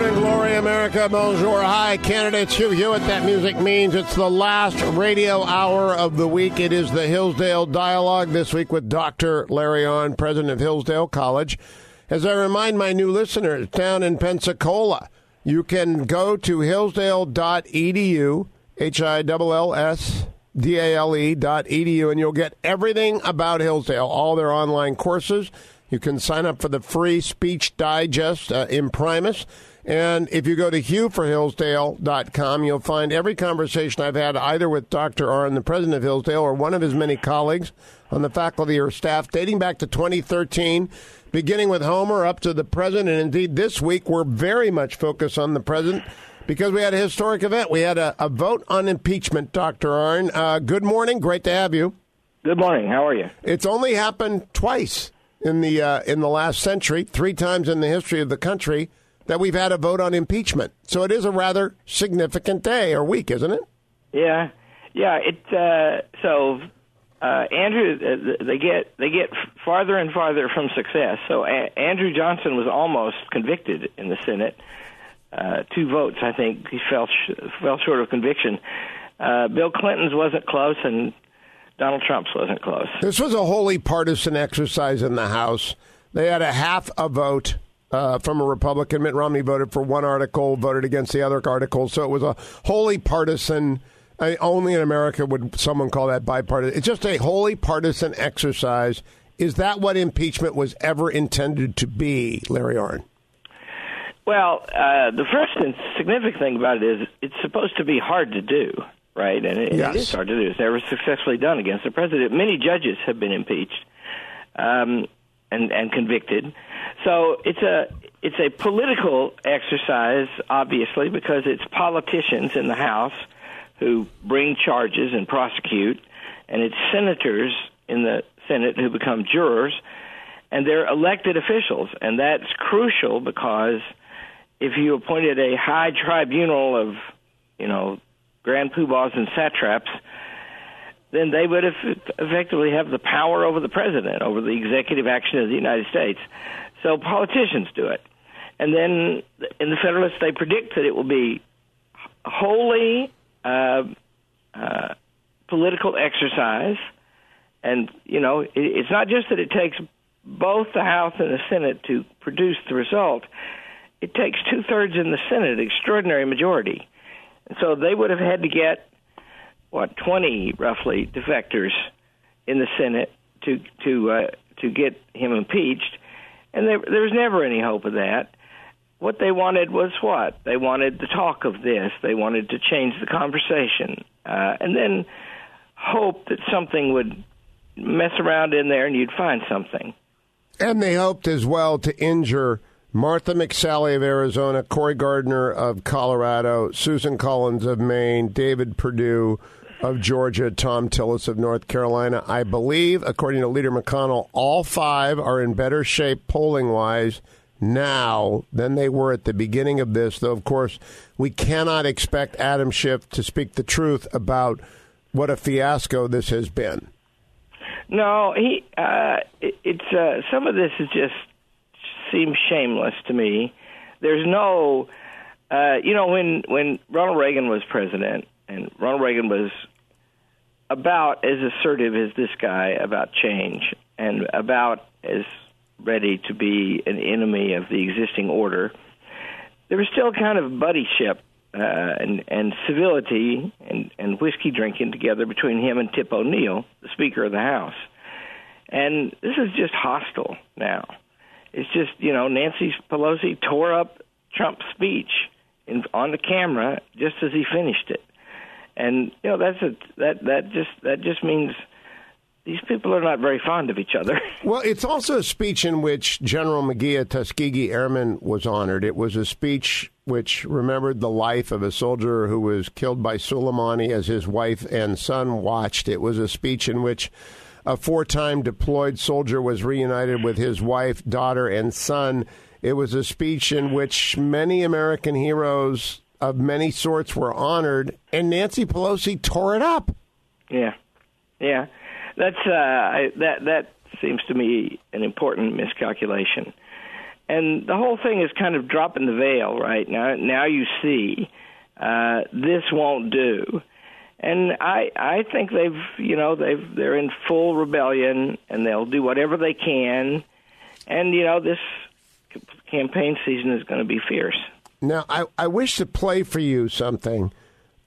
morning, glory, America. Bonjour. Hi, candidates. Hugh Hewitt. That music means it's the last radio hour of the week. It is the Hillsdale Dialogue this week with Dr. Larry Arnn, president of Hillsdale College. As I remind my new listeners down in Pensacola, you can go to hillsdale.edu, H I L L S D A L E dot edu, and you'll get everything about Hillsdale, all their online courses. You can sign up for the free speech digest uh, Imprimis. And if you go to hughforhillsdale.com, you'll find every conversation I've had either with Dr. Arnn, the president of Hillsdale, or one of his many colleagues on the faculty or staff, dating back to 2013, beginning with Homer up to the present. And indeed, this week, we're very much focused on the president because we had a historic event. We had a, a vote on impeachment, Dr. Arnn. Uh, good morning. Great to have you. Good morning. How are you? It's only happened twice in the uh, in the last century, three times in the history of the country that we've had a vote on impeachment. So it is a rather significant day or week, isn't it? Yeah, yeah. It uh, so uh, Andrew uh, they get they get farther and farther from success. So a- Andrew Johnson was almost convicted in the Senate. Uh, two votes, I think, he fell sh- fell short of conviction. Uh, Bill Clinton's wasn't close, and Donald Trump's wasn't close. This was a wholly partisan exercise in the House. They had a half a vote uh, from a Republican. Mitt Romney voted for one article, voted against the other article. So it was a wholly partisan. I, only in America would someone call that bipartisan. It's just a wholly partisan exercise. Is that what impeachment was ever intended to be, Larry Arnn? Well, uh, the first and significant thing about it is it's supposed to be hard to do right? And it, yes. it is hard to do. It's never successfully done against the president. Many judges have been impeached um, and and convicted. So it's a it's a political exercise, obviously, because it's politicians in the House who bring charges and prosecute, and it's senators in the Senate who become jurors, and they're elected officials, and that's crucial because if you appointed a high tribunal of, you know, grand poobahs and satraps, then they would have effectively have the power over the president, over the executive action of the United States. So politicians do it. And then in the Federalists, they predict that it will be wholly uh, uh, political exercise. And, you know, it, it's not just that it takes both the House and the Senate to produce the result, it takes two thirds in the Senate, extraordinary majority. So they would have had to get what twenty roughly defectors in the Senate to to uh, to get him impeached, and there there was never any hope of that. What they wanted was what they wanted the talk of this. They wanted to change the conversation, uh, and then hope that something would mess around in there and you'd find something. And they hoped as well to injure Martha McSally of Arizona, Cory Gardner of Colorado, Susan Collins of Maine, David Perdue of Georgia, Thom Tillis of North Carolina. I believe, according to Leader McConnell, all five are in better shape polling wise now than they were at the beginning of this, though, of course, we cannot expect Adam Schiff to speak the truth about what a fiasco this has been. No, he. Uh, it, it's uh, some of this is just seems shameless to me. There's no, uh, you know, when when Ronald Reagan was president, and Ronald Reagan was about as assertive as this guy about change, and about as ready to be an enemy of the existing order. There was still kind of buddyship uh, and and civility and and whiskey drinking together between him and Tip O'Neill, the Speaker of the House. And this is just hostile now. It's just you know Nancy Pelosi tore up Trump's speech in, on the camera just as he finished it, and you know that's a that that just that just means these people are not very fond of each other. Well, it's also a speech in which General McGee, a Tuskegee Airman, was honored. It was a speech which remembered the life of a soldier who was killed by Soleimani as his wife and son watched. It was a speech in which a four time deployed soldier was reunited with his wife, daughter, and son. It was a speech in which many American heroes of many sorts were honored, and Nancy Pelosi tore it up. Yeah, yeah, that's uh, I, that that seems to me an important miscalculation. and the whole thing is kind of dropping the veil right now. Now you see uh, this won't do, and I I think they've you know they've they're in full rebellion and they'll do whatever they can, and you know this campaign season is going to be fierce. Now I I wish to play for you something,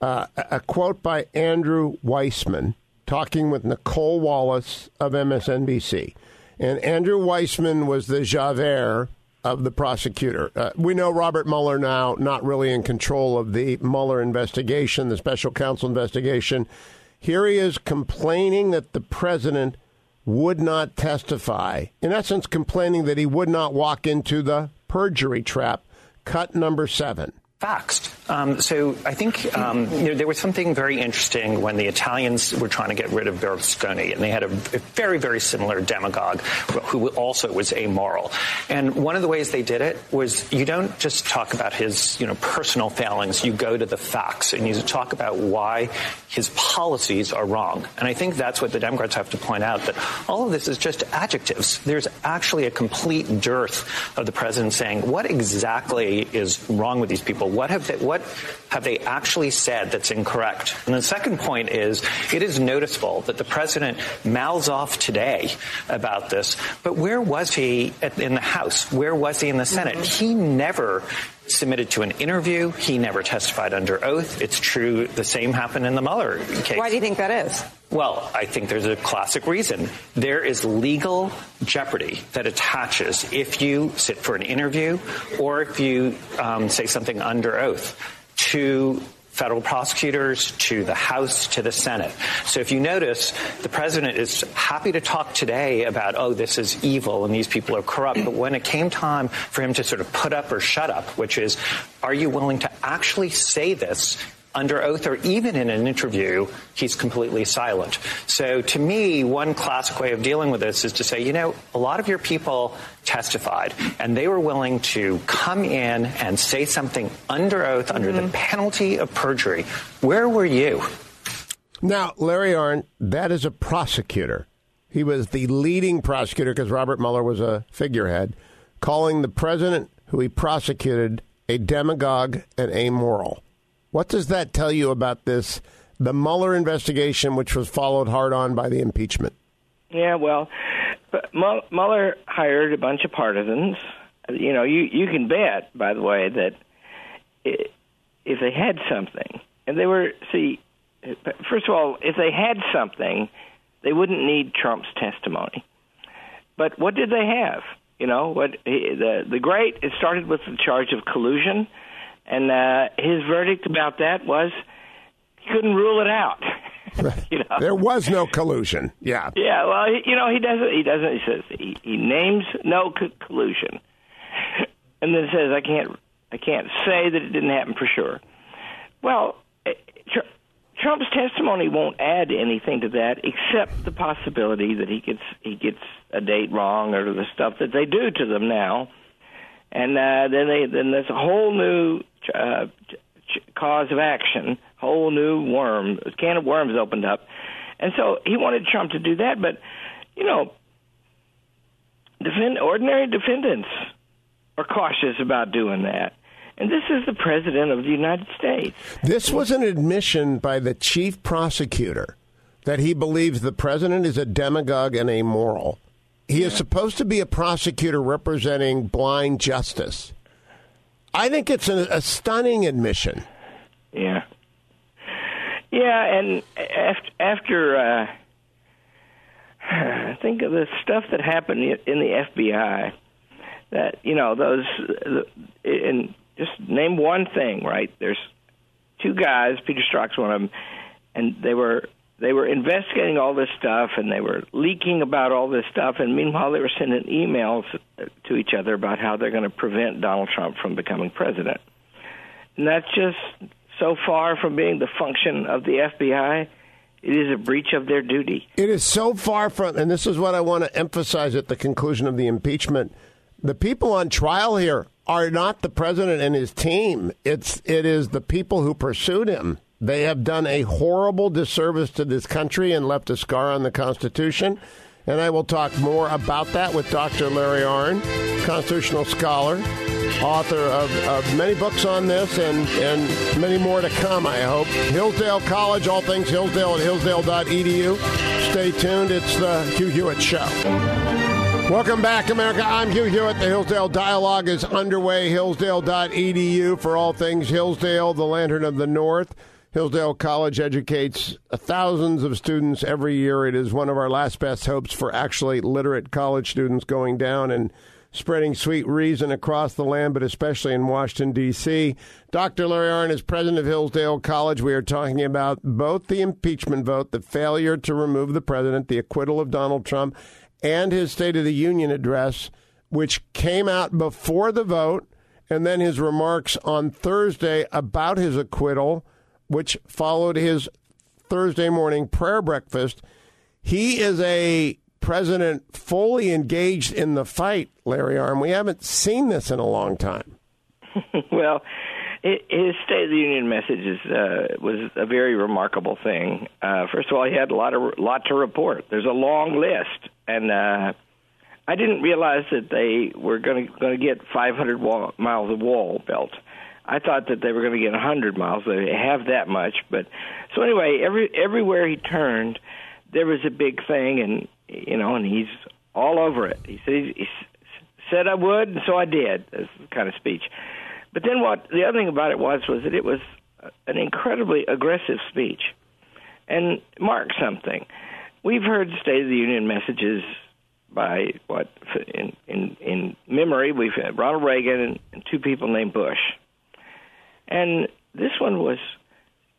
uh, a quote by Andrew Weissmann talking with Nicolle Wallace of MSNBC. And Andrew Weissmann was the Javert of the prosecutor. Uh, we know Robert Mueller now not really in control of the Mueller investigation, the special counsel investigation. Here he is complaining that the president would not testify. In essence, complaining that he would not walk into the perjury trap. Cut number seven faxed. Um, so I think um, you know, there was something very interesting when the Italians were trying to get rid of Berlusconi, and they had a, a, very, very similar demagogue who also was amoral. And one of the ways they did it was you don't just talk about his you know personal failings. You go to the facts and you talk about why his policies are wrong. And I think that's what the Democrats have to point out that all of this is just adjectives. There's actually a complete dearth of the president saying what exactly is wrong with these people what have they, what have they actually said that's incorrect? And the second point is it is noticeable that the president mouths off today about this, but where was he at, in the House? Where was he in the Senate? Mm-hmm. He never submitted to an interview. He never testified under oath. It's true the same happened in the Mueller case. Why do you think that is? Well, I think there's a classic reason. There is legal jeopardy that attaches if you sit for an interview or if you um, say something under oath to federal prosecutors to the House to the Senate. So if you notice, the president is happy to talk today about, oh, this is evil and these people are corrupt. But when it came time for him to sort of put up or shut up, which is, are you willing to actually say this under oath or even in an interview, he's completely silent. So to me, one classic way of dealing with this is to say, you know, a lot of your people testified and they were willing to come in and say something under oath, mm-hmm. under the mm-hmm. penalty of perjury. Where were you? Now, Larry Arnn, that is a prosecutor. He was the leading prosecutor because Robert Mueller was a figurehead, calling the president who he prosecuted a demagogue and amoral. What does that tell you about this, the Mueller investigation, which was followed hard on by the impeachment? Yeah, well, Mueller hired a bunch of partisans. You know, you you can bet, by the way, that if they had something, and they were see, first of all, if they had something, they wouldn't need Trump's testimony. But what did they have? You know, what the the great it started with the charge of collusion and uh, his verdict about that was he couldn't rule it out. you know? There was no collusion. Yeah. Yeah. Well, he, you know, he doesn't. He doesn't. He says he, he names no co- collusion, and then says I can't. I can't say that it didn't happen for sure. Well, eh, tr- Trump's testimony won't add anything to that, except the possibility that he gets he gets a date wrong or the stuff that they do to them now and uh, then they then there's a whole new uh, cause of action, whole new worm, can of worms opened up, and so he wanted Trump to do that, but you know, defend ordinary defendants are cautious about doing that. And this is the president of the United States. This was an admission by the chief prosecutor that he believes the president is a demagogue and amoral. He is supposed to be a prosecutor representing blind justice. I think it's a, a stunning admission. Yeah. Yeah, and after, after uh, I think of the stuff that happened in the FBI, that you know those, and just name one thing, right? There's two guys, Peter Strzok's one of them, and they were they were investigating all this stuff and they were leaking about all this stuff and meanwhile they were sending emails to each other about how they're going to prevent Donald Trump from becoming president. And that's just so far from being the function of the FBI. It is a breach of their duty. It is so far from, and this is what I want to emphasize at the conclusion of the impeachment. The people on trial here are not the president and his team. It's it is the people who pursued him. They have done a horrible disservice to this country and left a scar on the Constitution. And I will talk more about that with Dr. Larry Arnn, constitutional scholar, author of, of many books on this and, and many more to come, I hope. Hillsdale College, all things Hillsdale at hillsdale.edu. Stay tuned. It's the Hugh Hewitt Show. Welcome back, America. I'm Hugh Hewitt. The Hillsdale Dialogue is underway. Hillsdale.edu for all things Hillsdale, the Lantern of the North. Hillsdale College educates thousands of students every year. It is one of our last best hopes for actually literate college students going down and spreading sweet reason across the land, but especially in Washington, D.C. Dr. Larry Arnn is president of Hillsdale College. We are talking about both the impeachment vote, the failure to remove the president, the acquittal of Donald Trump, and his State of the Union address, which came out before the vote, and then his remarks on Thursday about his acquittal which followed his Thursday morning prayer breakfast. He is a president fully engaged in the fight, Larry Arnn. We haven't seen this in a long time. well, his State of the Union message is, uh, was a very remarkable thing. Uh, first of all, he had a lot of lot to report. There's a long list, and uh, I didn't realize that they were going to get 500 wall, miles of wall built. I thought that they were going to get 100 miles. They have that much, but so anyway, every everywhere he turned, there was a big thing, and you know, and he's all over it. He said he, said I would, and so I did. This kind of speech. But then what? The other thing about it was was that it was an incredibly aggressive speech, and mark something. We've heard State of the Union messages by what in in in memory we've had Ronald Reagan and two people named Bush and this one was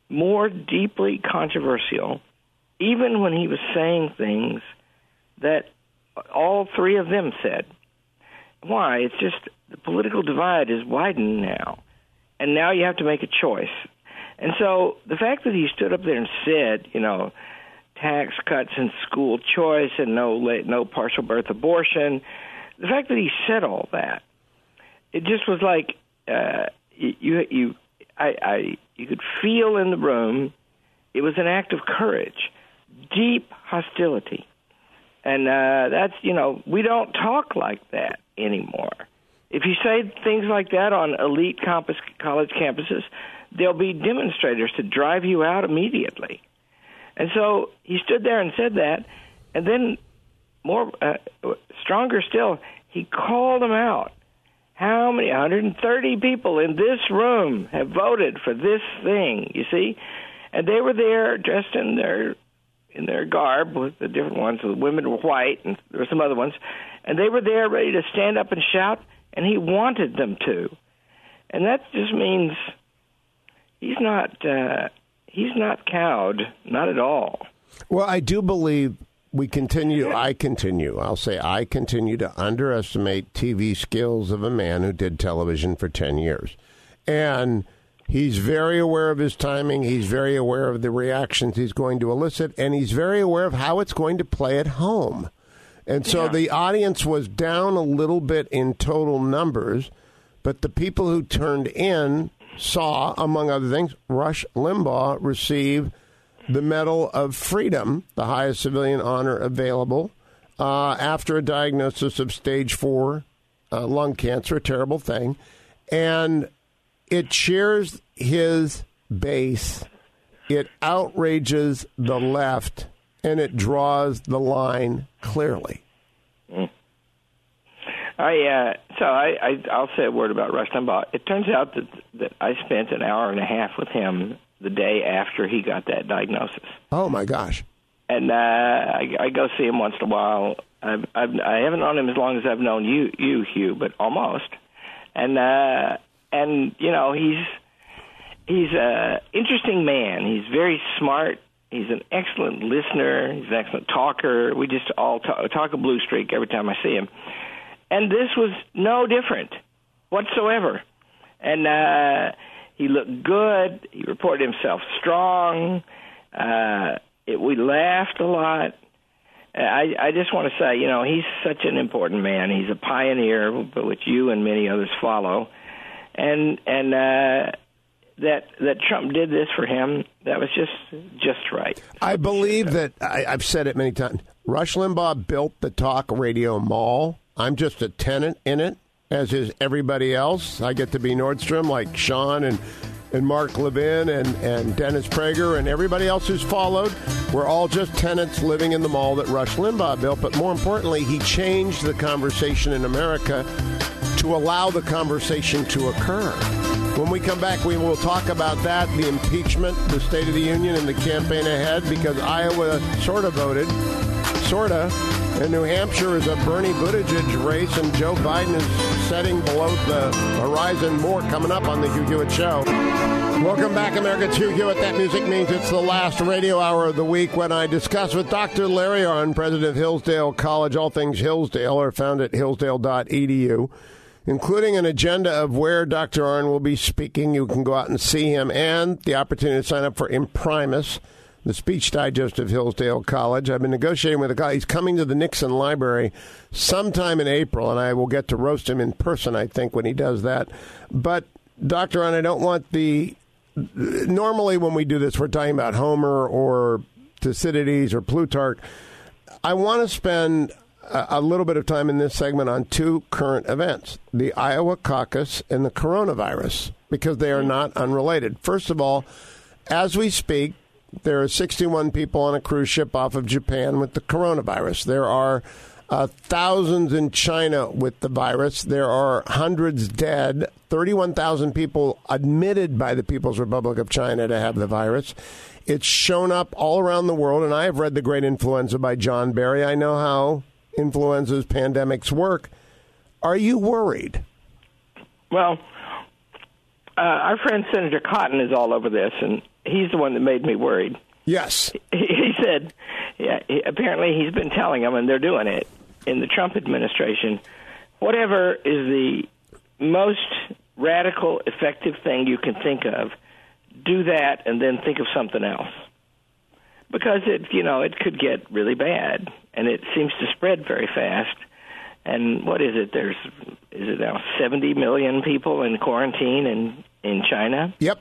more deeply controversial, even when he was saying things that all three of them said. Why? It's just the political divide is widened now, and now you have to make a choice. And so the fact that he stood up there and said, you know, tax cuts and school choice and no no partial birth abortion, the fact that he said all that, it just was like uh, you you I, I you could feel in the room it was an act of courage, deep hostility. And uh, that's, you know, we don't talk like that anymore. If you say things like that on elite campus, college campuses, there'll be demonstrators to drive you out immediately. And so he stood there and said that, and then more uh, stronger still, he called them out how many 130 people in this room have voted for this thing you see? And they were there dressed in their in their garb with the different ones. The women were white and there were some other ones. And they were there ready to stand up and shout and he wanted them to. And that just means he's not uh he's not cowed not at all. Well i do believe we continue, I continue, I'll say I continue to underestimate TV skills of a man who did television for 10 years. And he's very aware of his timing, he's very aware of the reactions he's going to elicit, and he's very aware of how it's going to play at home. And so yeah. the audience was down a little bit in total numbers, but the people who turned in saw, among other things, Rush Limbaugh receive the Medal of Freedom, the highest civilian honor available, uh, after a diagnosis of stage four uh, lung cancer, a terrible thing. And it shares his base, it outrages the left, and it draws the line clearly. I uh, so I, I I'll say a word about Rush Limbaugh. It turns out that that I spent an hour and a half with him the day after he got that diagnosis. Oh my gosh! And uh, I, I go see him once in a while. I've, I've I haven't known him as long as I've known you, you Hugh, but almost. And uh, and you know he's he's a interesting man. He's very smart. He's an excellent listener. He's an excellent talker. We just all talk, talk a blue streak every time I see him. And this was no different whatsoever. And uh, he looked good. He reported himself strong. Uh, it, we laughed a lot. I, I just want to say, you know, he's such an important man. He's a pioneer, which you and many others follow, and and uh, that that Trump did this for him, that was just just right. I believe that I, I've said it many times. Rush Limbaugh built the talk radio mall. I'm just a tenant in it, as is everybody else. I get to be Nordstrom, like Sean and and Mark Levin and, and Dennis Prager and everybody else who's followed. We're all just tenants living in the mall that Rush Limbaugh built. But more importantly, he changed the conversation in America to allow the conversation to occur. When we come back, we will talk about that, the impeachment, the State of the Union, and the campaign ahead because Iowa sort of voted, sort of. And New Hampshire is a Bernie Buttigieg race, and Joe Biden is setting below the horizon. More coming up on the Hugh Hewitt Show. Welcome back, America. It's Hugh Hewitt. That music means it's the last radio hour of the week when I discuss with Dr. Larry Arnn, president of Hillsdale College, all things Hillsdale, are found at hillsdale.edu including an agenda of where Dr. Arnn will be speaking. You can go out and see him and the opportunity to sign up for Imprimis, the speech digest of Hillsdale College. I've been negotiating with a guy. He's coming to the Nixon Library sometime in April, and I will get to roast him in person, I think, when he does that. But, Dr. Arnn, I don't want the. Normally, when we do this, we're talking about Homer or Thucydides or Plutarch. I want to spend a little bit of time in this segment on two current events the Iowa caucus and the coronavirus, because they are not unrelated. First of all, as we speak, there are 61 people on a cruise ship off of Japan with the coronavirus. There are uh, thousands in China with the virus. There are hundreds dead, 31,000 people admitted by the People's Republic of China to have the virus. It's shown up all around the world, and I have read The Great Influenza by John Barry. I know how influenzas, pandemics work. Are you worried? Well, uh, our friend Senator Cotton is all over this, and he's the one that made me worried. Yes. He, he said, yeah, he, apparently he's been telling them, and they're doing it in the Trump administration. Whatever is the most radical, effective thing you can think of, do that, and then think of something else because it you know it could get really bad and it seems to spread very fast and what is it there's is it now 70 million people in quarantine in in China yep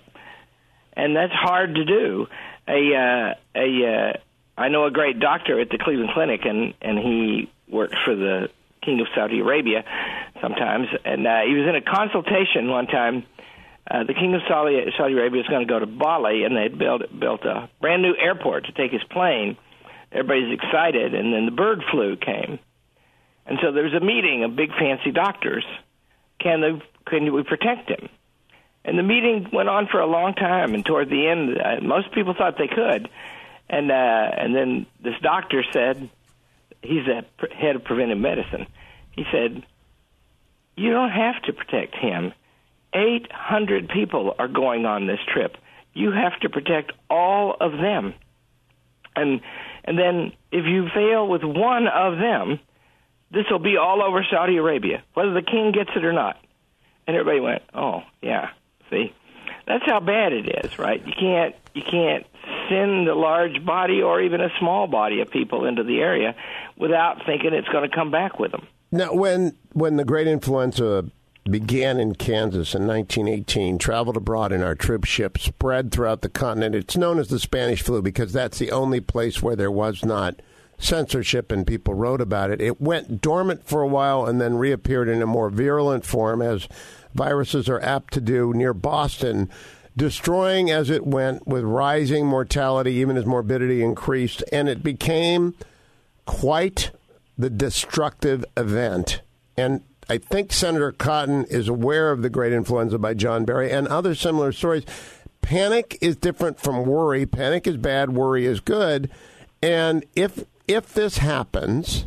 and that's hard to do a uh a uh I know a great doctor at the Cleveland Clinic and and he works for the King of Saudi Arabia sometimes and uh, he was in a consultation one time uh, the king of Saudi, Saudi Arabia is going to go to Bali, and they would built built a brand new airport to take his plane. Everybody's excited, and then the bird flu came, and so there was a meeting of big fancy doctors. Can they, can we protect him? And the meeting went on for a long time, and toward the end, uh, most people thought they could, and uh, and then this doctor said, he's the head of preventive medicine. He said, "You don't have to protect him." 800 people are going on this trip. You have to protect all of them. And and then if you fail with one of them, this will be all over Saudi Arabia, whether the king gets it or not. And everybody went, "Oh, yeah. See? That's how bad it is, right? You can't you can't send a large body or even a small body of people into the area without thinking it's going to come back with them." Now, when when the great influenza began in Kansas in 1918, traveled abroad in our troop ship, spread throughout the continent. It's known as the Spanish flu because that's the only place where there was not censorship and people wrote about it. It went dormant for a while and then reappeared in a more virulent form, as viruses are apt to do near Boston. Destroying as it went with rising mortality, even as morbidity increased, and it became quite the destructive event. And I think Senator Cotton is aware of the great influenza by John Barry and other similar stories. Panic is different from worry. Panic is bad, worry is good. And if if this happens,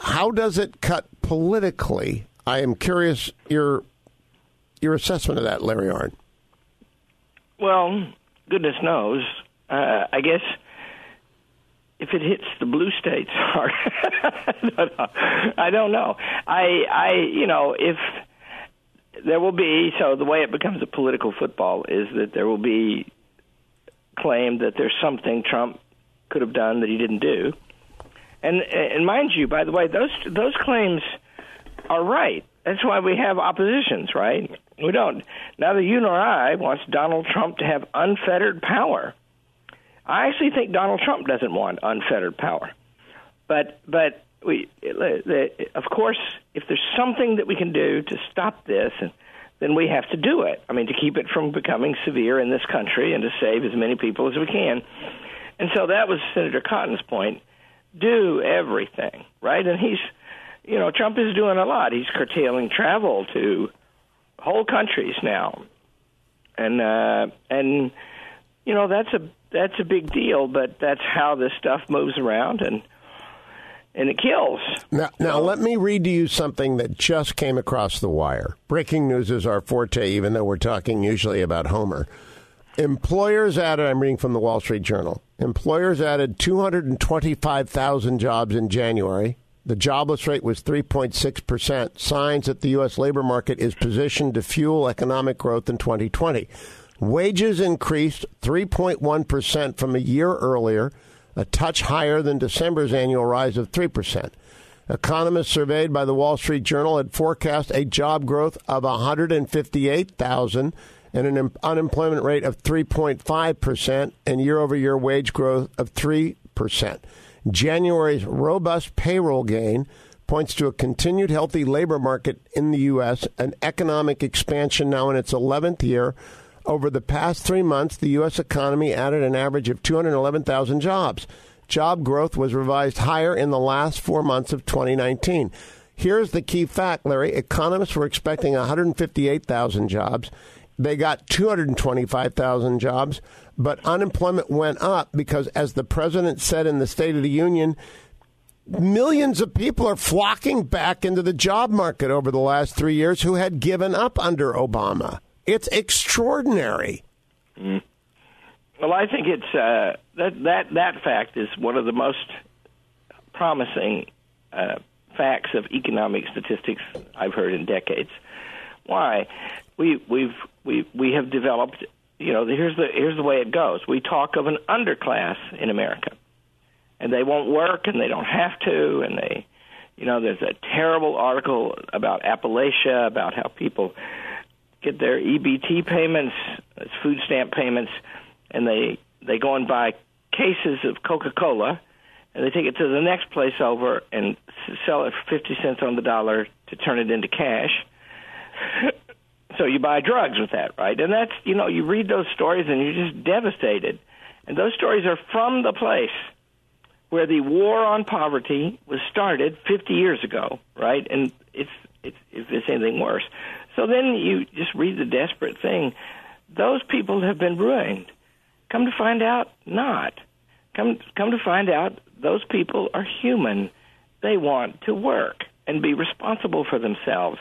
how does it cut politically? I am curious your your assessment of that, Larry Arnn. Well, goodness knows. Uh, I guess if it hits the blue states hard, I don't know. I, I, you know, if there will be so the way it becomes a political football is that there will be claim that there's something Trump could have done that he didn't do, and and mind you, by the way, those those claims are right. that's why we have oppositions, right? We don't. Neither you nor I wants Donald Trump to have unfettered power. I actually think Donald Trump doesn't want unfettered power, but but we, of course, if there's something that we can do to stop this, then we have to do it. I mean, to keep it from becoming severe in this country and to save as many people as we can. And so that was Senator Cotton's point. Do everything, right? And he's, you know, Trump is doing a lot. He's curtailing travel to whole countries now, and uh, and you know that's a that's a big deal. But that's how this stuff moves around, and and it kills. Now, now let me read to you something that just came across the wire. Breaking news is our forte, even though we're talking usually about Homer. Employers added, I'm reading from the Wall Street Journal, employers added 225,000 jobs in January. The jobless rate was 3.6%, signs that the U.S. labor market is positioned to fuel economic growth in 2020. Wages increased 3.1% from a year earlier a touch higher than December's annual rise of 3%. Economists surveyed by the Wall Street Journal had forecast a job growth of 158,000 and an unemployment rate of 3.5% and year over year wage growth of 3%. January's robust payroll gain points to a continued healthy labor market in the U.S., an economic expansion now in its 11th year over the past three months, the U.S. economy added an average of 211,000 jobs. Job growth was revised higher in the last four months of 2019. Here's the key fact, Larry. Economists were expecting 158,000 jobs. They got 225,000 jobs, but unemployment went up because, as the president said in the State of the Union, millions of people are flocking back into the job market over the last three years who had given up under Obama. It's extraordinary. Mm. Well, I think it's uh, that that that fact is one of the most promising uh, facts of economic statistics I've heard in decades. Why? We we've we we have developed. You know, here's the here's the way it goes. We talk of an underclass in America, and they won't work, and they don't have to, and they, you know, there's a terrible article about Appalachia about how people get their EBT payments, food stamp payments, and they they go and buy cases of Coca Cola, and they take it to the next place over and sell it for fifty cents on the dollar to turn it into cash. So you buy drugs with that, right? And that's you know you read those stories and you're just devastated. And those stories are from the place where the war on poverty was started 50 years ago, right? And it's it's if it's anything worse. So then you just read the desperate thing. Those people have been ruined. Come to find out, not. Come come to find out, those people are human. They want to work and be responsible for themselves.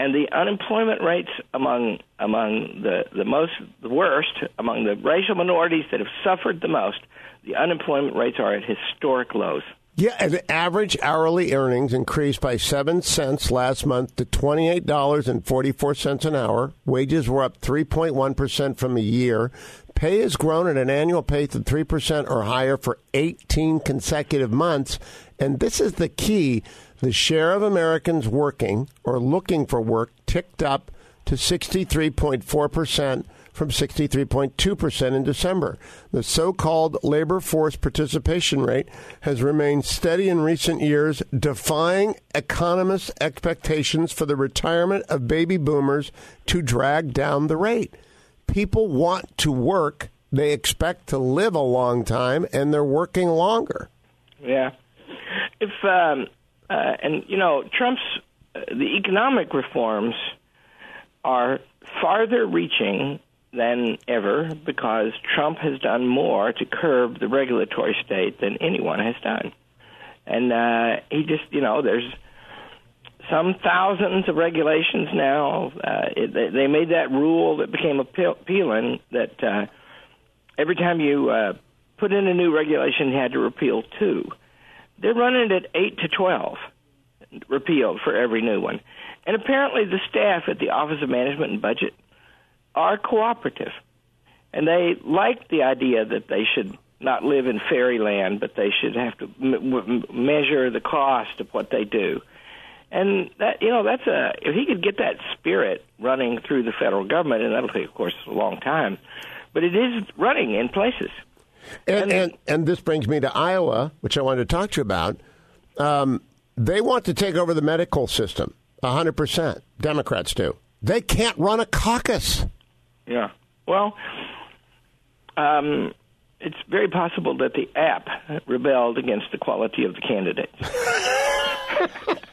And the unemployment rates among among the the most the worst among the racial minorities that have suffered the most, the unemployment rates are at historic lows. Yeah, and average hourly earnings increased by 7 cents last month to $28.44 an hour. Wages were up 3.1% from a year. Pay has grown at an annual pace of 3% or higher for 18 consecutive months. And this is the key. The share of Americans working or looking for work ticked up to 63.4% from 63.2% in December. The so called labor force participation rate has remained steady in recent years, defying economists' expectations for the retirement of baby boomers to drag down the rate. People want to work, they expect to live a long time, and they're working longer. Yeah. If, um, uh, and, you know, Trump's, uh, the economic reforms are farther reaching than ever because Trump has done more to curb the regulatory state than anyone has done. And uh, he just, you know, there's some thousands of regulations now. Uh, it, they made that rule that became appealing that uh, every time you uh, put in a new regulation, you had to repeal two. They're running at eight to twelve repealed for every new one. And apparently, the staff at the Office of Management and Budget are cooperative. And they like the idea that they should not live in fairyland, but they should have to m- m- measure the cost of what they do. And that you know that's a if he could get that spirit running through the federal government, and that'll take, of course, a long time, but it is running in places. And and, and this brings me to Iowa, which I wanted to talk to you about. Um, they want to take over the medical system, hundred percent. Democrats do. They can't run a caucus. Yeah. Well, um, it's very possible that the app rebelled against the quality of the candidates.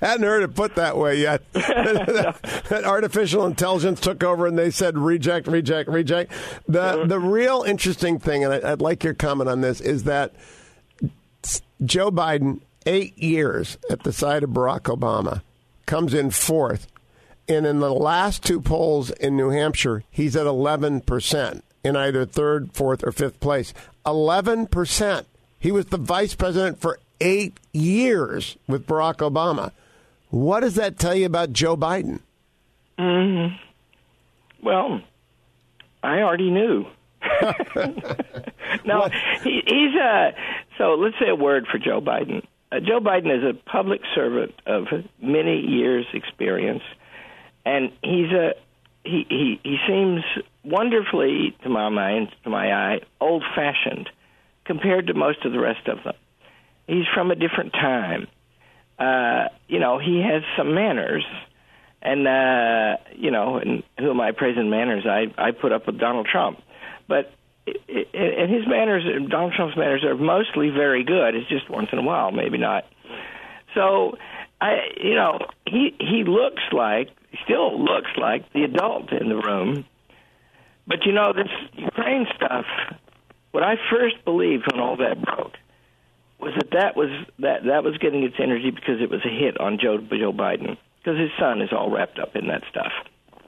Hadn't heard it put that way yet. that artificial intelligence took over and they said reject, reject, reject. The uh-huh. the real interesting thing, and I'd like your comment on this, is that Joe Biden, eight years at the side of Barack Obama, comes in fourth and in the last two polls in New Hampshire, he's at 11% in either third, fourth, or fifth place. 11%. He was the vice president for eight years with Barack Obama. What does that tell you about Joe Biden? Mm-hmm. Well, I already knew. no, he, he's a. So let's say a word for Joe Biden. Uh, Joe Biden is a public servant of many years' experience and he's a he he he seems wonderfully to my mind to my eye old fashioned compared to most of the rest of them he's from a different time uh you know he has some manners. And uh you know and who am i praising manners? I i put up with donald trump. But and his manners donald trump's manners are mostly very good. It's just once in a while maybe not. So i you know he he looks like still looks like the adult in the room. But you know, this Ukraine stuff, what I first believed when all that broke was that that was that that was getting its energy because it was a hit on Joe Joe Biden because his son is all wrapped up in that stuff,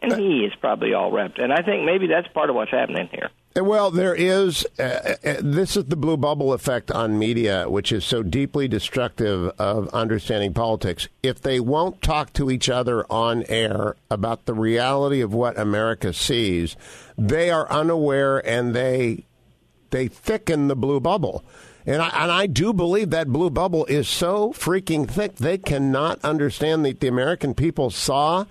and he is probably all wrapped. And I think maybe that's part of what's happening here. Eh, well, there is. Uh, this is the blue bubble effect on media, which is so deeply destructive of understanding politics. If they won't talk to each other on air about the reality of what America sees, they are unaware and they they thicken the blue bubble. And I, and I do believe that blue bubble is so freaking thick they cannot understand that the American people saw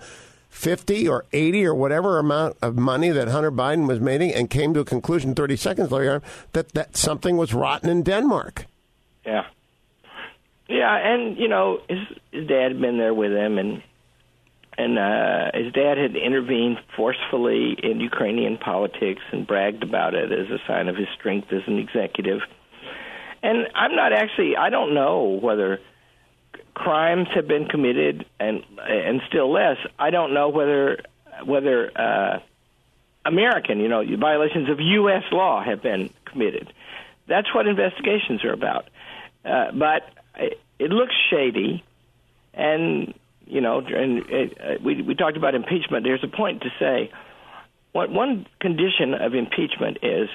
50 or 80 or whatever amount of money that Hunter Biden was making and came to a conclusion 30 seconds later that, that something was rotten in Denmark. Yeah. Yeah, and you know, his his dad had been there with him and and uh his dad had intervened forcefully in Ukrainian politics and bragged about it as a sign of his strength as an executive. And I'm not actually I don't know whether crimes have been committed, and and still less. I don't know whether whether uh, American, you know, violations of U.S. law have been committed. That's what investigations are about. Uh, but it, it looks shady, and you know, and uh, we we talked about impeachment. There's a point to say, what one condition of impeachment is,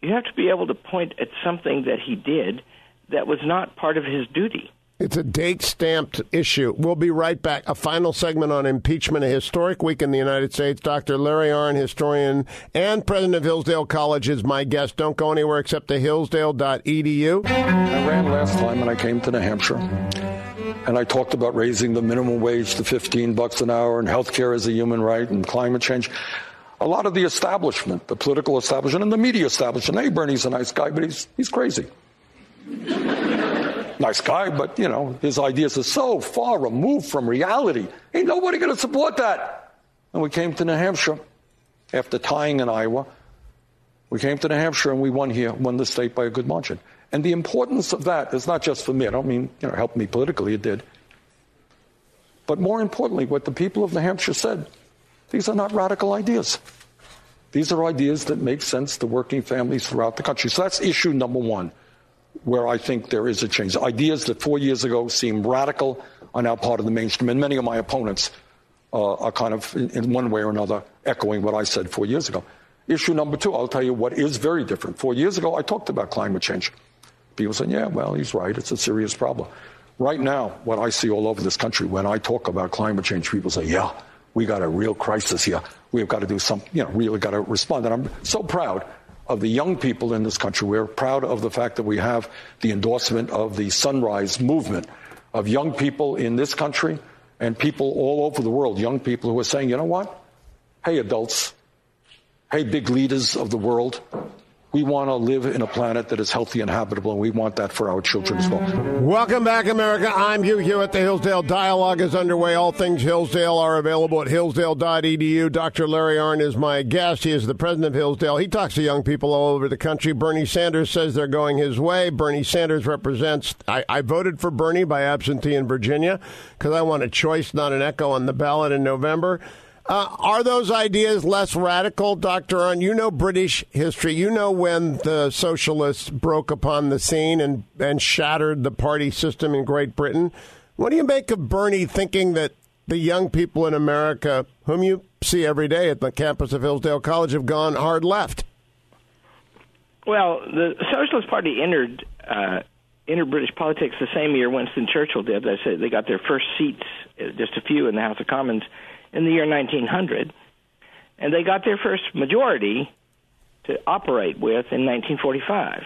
you have to be able to point at something that he did that was not part of his duty. It's a date stamped issue. We'll be right back. A final segment on impeachment, a historic week in the United States. Dr. Larry Arnn, historian and president of Hillsdale College, is my guest. Don't go anywhere except to hillsdale.edu. I ran last time and I came to New Hampshire. And I talked about raising the minimum wage to 15 bucks an hour and health care as a human right and climate change. A lot of the establishment, the political establishment and the media establishment, hey, Bernie's a nice guy, but he's, he's crazy nice guy, but you know, his ideas are so far removed from reality. Ain't nobody going to support that. And we came to New Hampshire after tying in Iowa. We came to New Hampshire and we won here, won the state by a good margin. And the importance of that is not just for me. I don't mean, you know, help me politically, it did. But more importantly, what the people of New Hampshire said, these are not radical ideas. These are ideas that make sense to working families throughout the country. So that's issue number one where I think there is a change. Ideas that four years ago seemed radical are now part of the mainstream, and many of my opponents uh, are kind of, in, in, one way or another, echoing what I said four years ago. Issue number two, I'll tell you what is very different. Four years ago, I talked about climate change. People said, yeah, well, he's right. It's a serious problem. Right now, what I see all over this country, when I talk about climate change, people say, yeah, we got a real crisis here. We've got to do something, you know, really got to respond. And I'm so proud of the young people in this country. We're proud of the fact that we have the endorsement of the Sunrise Movement of young people in this country and people all over the world, young people who are saying, you know what? Hey, adults. Hey, big leaders of the world. We want to live in a planet that is healthy and habitable, and we want that for our children as well. Welcome back, America. I'm Hugh Hewitt. The Hillsdale Dialogue is underway. All things Hillsdale are available at hillsdale.edu. Dr. Larry Arnn is my guest. He is the president of Hillsdale. He talks to young people all over the country. Bernie Sanders says they're going his way. Bernie Sanders represents. I, I voted for Bernie by absentee in Virginia because I want a choice, not an echo, on the ballot in November. Uh, are those ideas less radical, Dr. Arnn? You know British history. You know when the socialists broke upon the scene and, and shattered the party system in Great Britain. What do you make of Bernie thinking that the young people in America, whom you see every day at the campus of Hillsdale College, have gone hard left? Well, the Socialist Party entered uh, British politics the same year Winston Churchill did. They said they got their first seats, uh, just a few, in the House of Commons in the year 1900, and they got their first majority to operate with in 1945.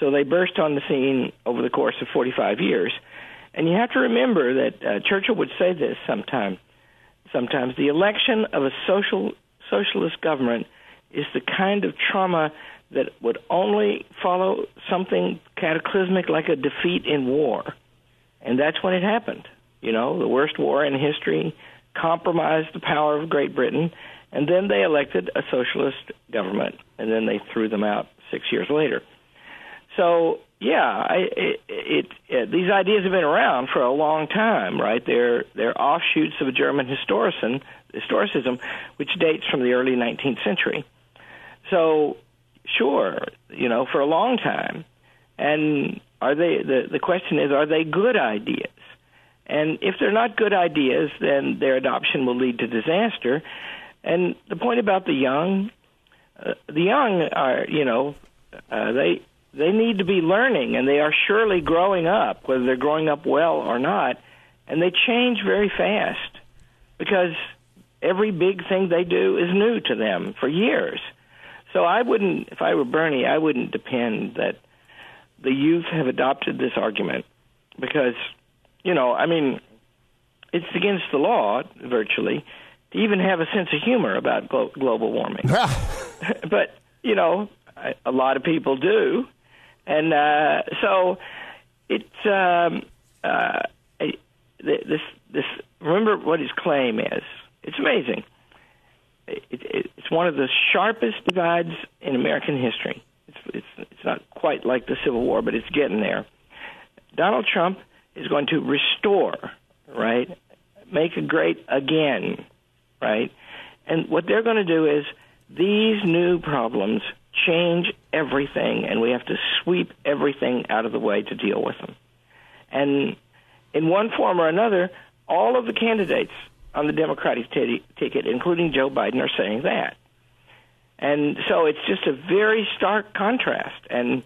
So they burst on the scene over the course of 45 years. And you have to remember that uh, Churchill would say this sometime. Sometimes the election of a social socialist government is the kind of trauma that would only follow something cataclysmic like a defeat in war. And that's when it happened. You know, the worst war in history, compromised the power of Great Britain, and then they elected a socialist government, and then they threw them out six years later. So yeah, I, it, it, it, these ideas have been around for a long time, right? They're they're offshoots of a German historicism, historicism, which dates from the early 19th century. So, sure, you know, for a long time, and are they? The the question is, are they good ideas? And if they're not good ideas, then their adoption will lead to disaster. And the point about the young, uh, the young are, you know, uh, they they need to be learning, and they are surely growing up, whether they're growing up well or not. And they change very fast because every big thing they do is new to them for years. So I wouldn't, if I were Bernie, I wouldn't depend that the youth have adopted this argument because you know, I mean, it's against the law virtually to even have a sense of humor about glo- global warming. but you know, a lot of people do, and uh, so it's um, uh, this this. Remember what his claim is. It's amazing. It, it, it's one of the sharpest divides in American history. It's, it's it's not quite like the Civil War, but it's getting there. Donald Trump is going to restore, right? Make it great again, right? And what they're going to do is these new problems change everything, and we have to sweep everything out of the way to deal with them. And in one form or another, all of the candidates on the Democratic t- ticket, including Joe Biden, are saying that. And so it's just a very stark contrast. And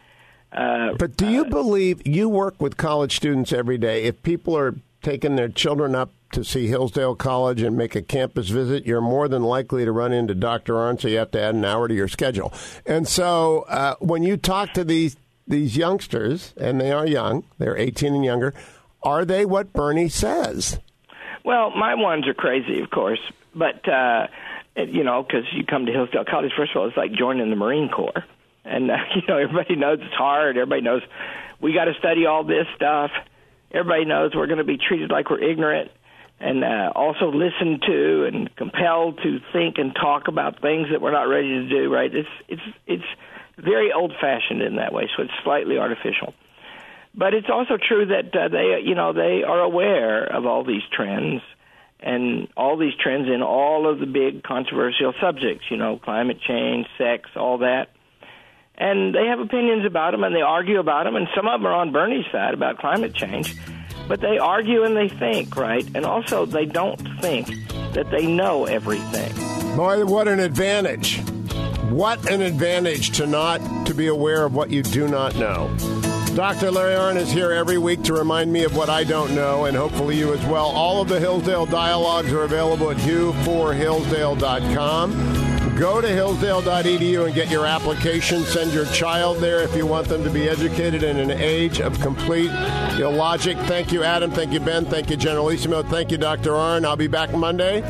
uh, but do you uh, believe you work with college students every day? If people are taking their children up to see Hillsdale College and make a campus visit, you're more than likely to run into Dr. Arnn, so you have to add an hour to your schedule. And so uh, when you talk to these these youngsters, and they are young, they're 18 and younger, are they what Bernie says? Well, my ones are crazy, of course, but uh, you know, because you come to Hillsdale College, first of all, it's like joining the Marine Corps and uh, you know everybody knows it's hard. Everybody knows we got to study all this stuff. Everybody knows we're going to be treated like we're ignorant, and uh, also listened to and compelled to think and talk about things that we're not ready to do. Right? It's it's it's very old fashioned in that way, so it's slightly artificial. But it's also true that uh, they you know they are aware of all these trends and all these trends in all of the big controversial subjects. You know, climate change, sex, all that and they have opinions about them and they argue about them and some of them are on Bernie's side about climate change. But they argue and they think right? And also they don't think that they know everything. Boy what an advantage. What an advantage to not to be aware of what you do not know. Dr. Larry Arnn is here every week to remind me of what I don't know, and hopefully you as well. All of the Hillsdale dialogues are available at hugh4hillsdale.com Go to hillsdale.edu and get your application. Send your child there if you want them to be educated in an age of complete illogic. Thank you, Adam. Thank you, Ben. Thank you, Generalissimo. Thank you, Dr. Arnn. I'll be back Monday.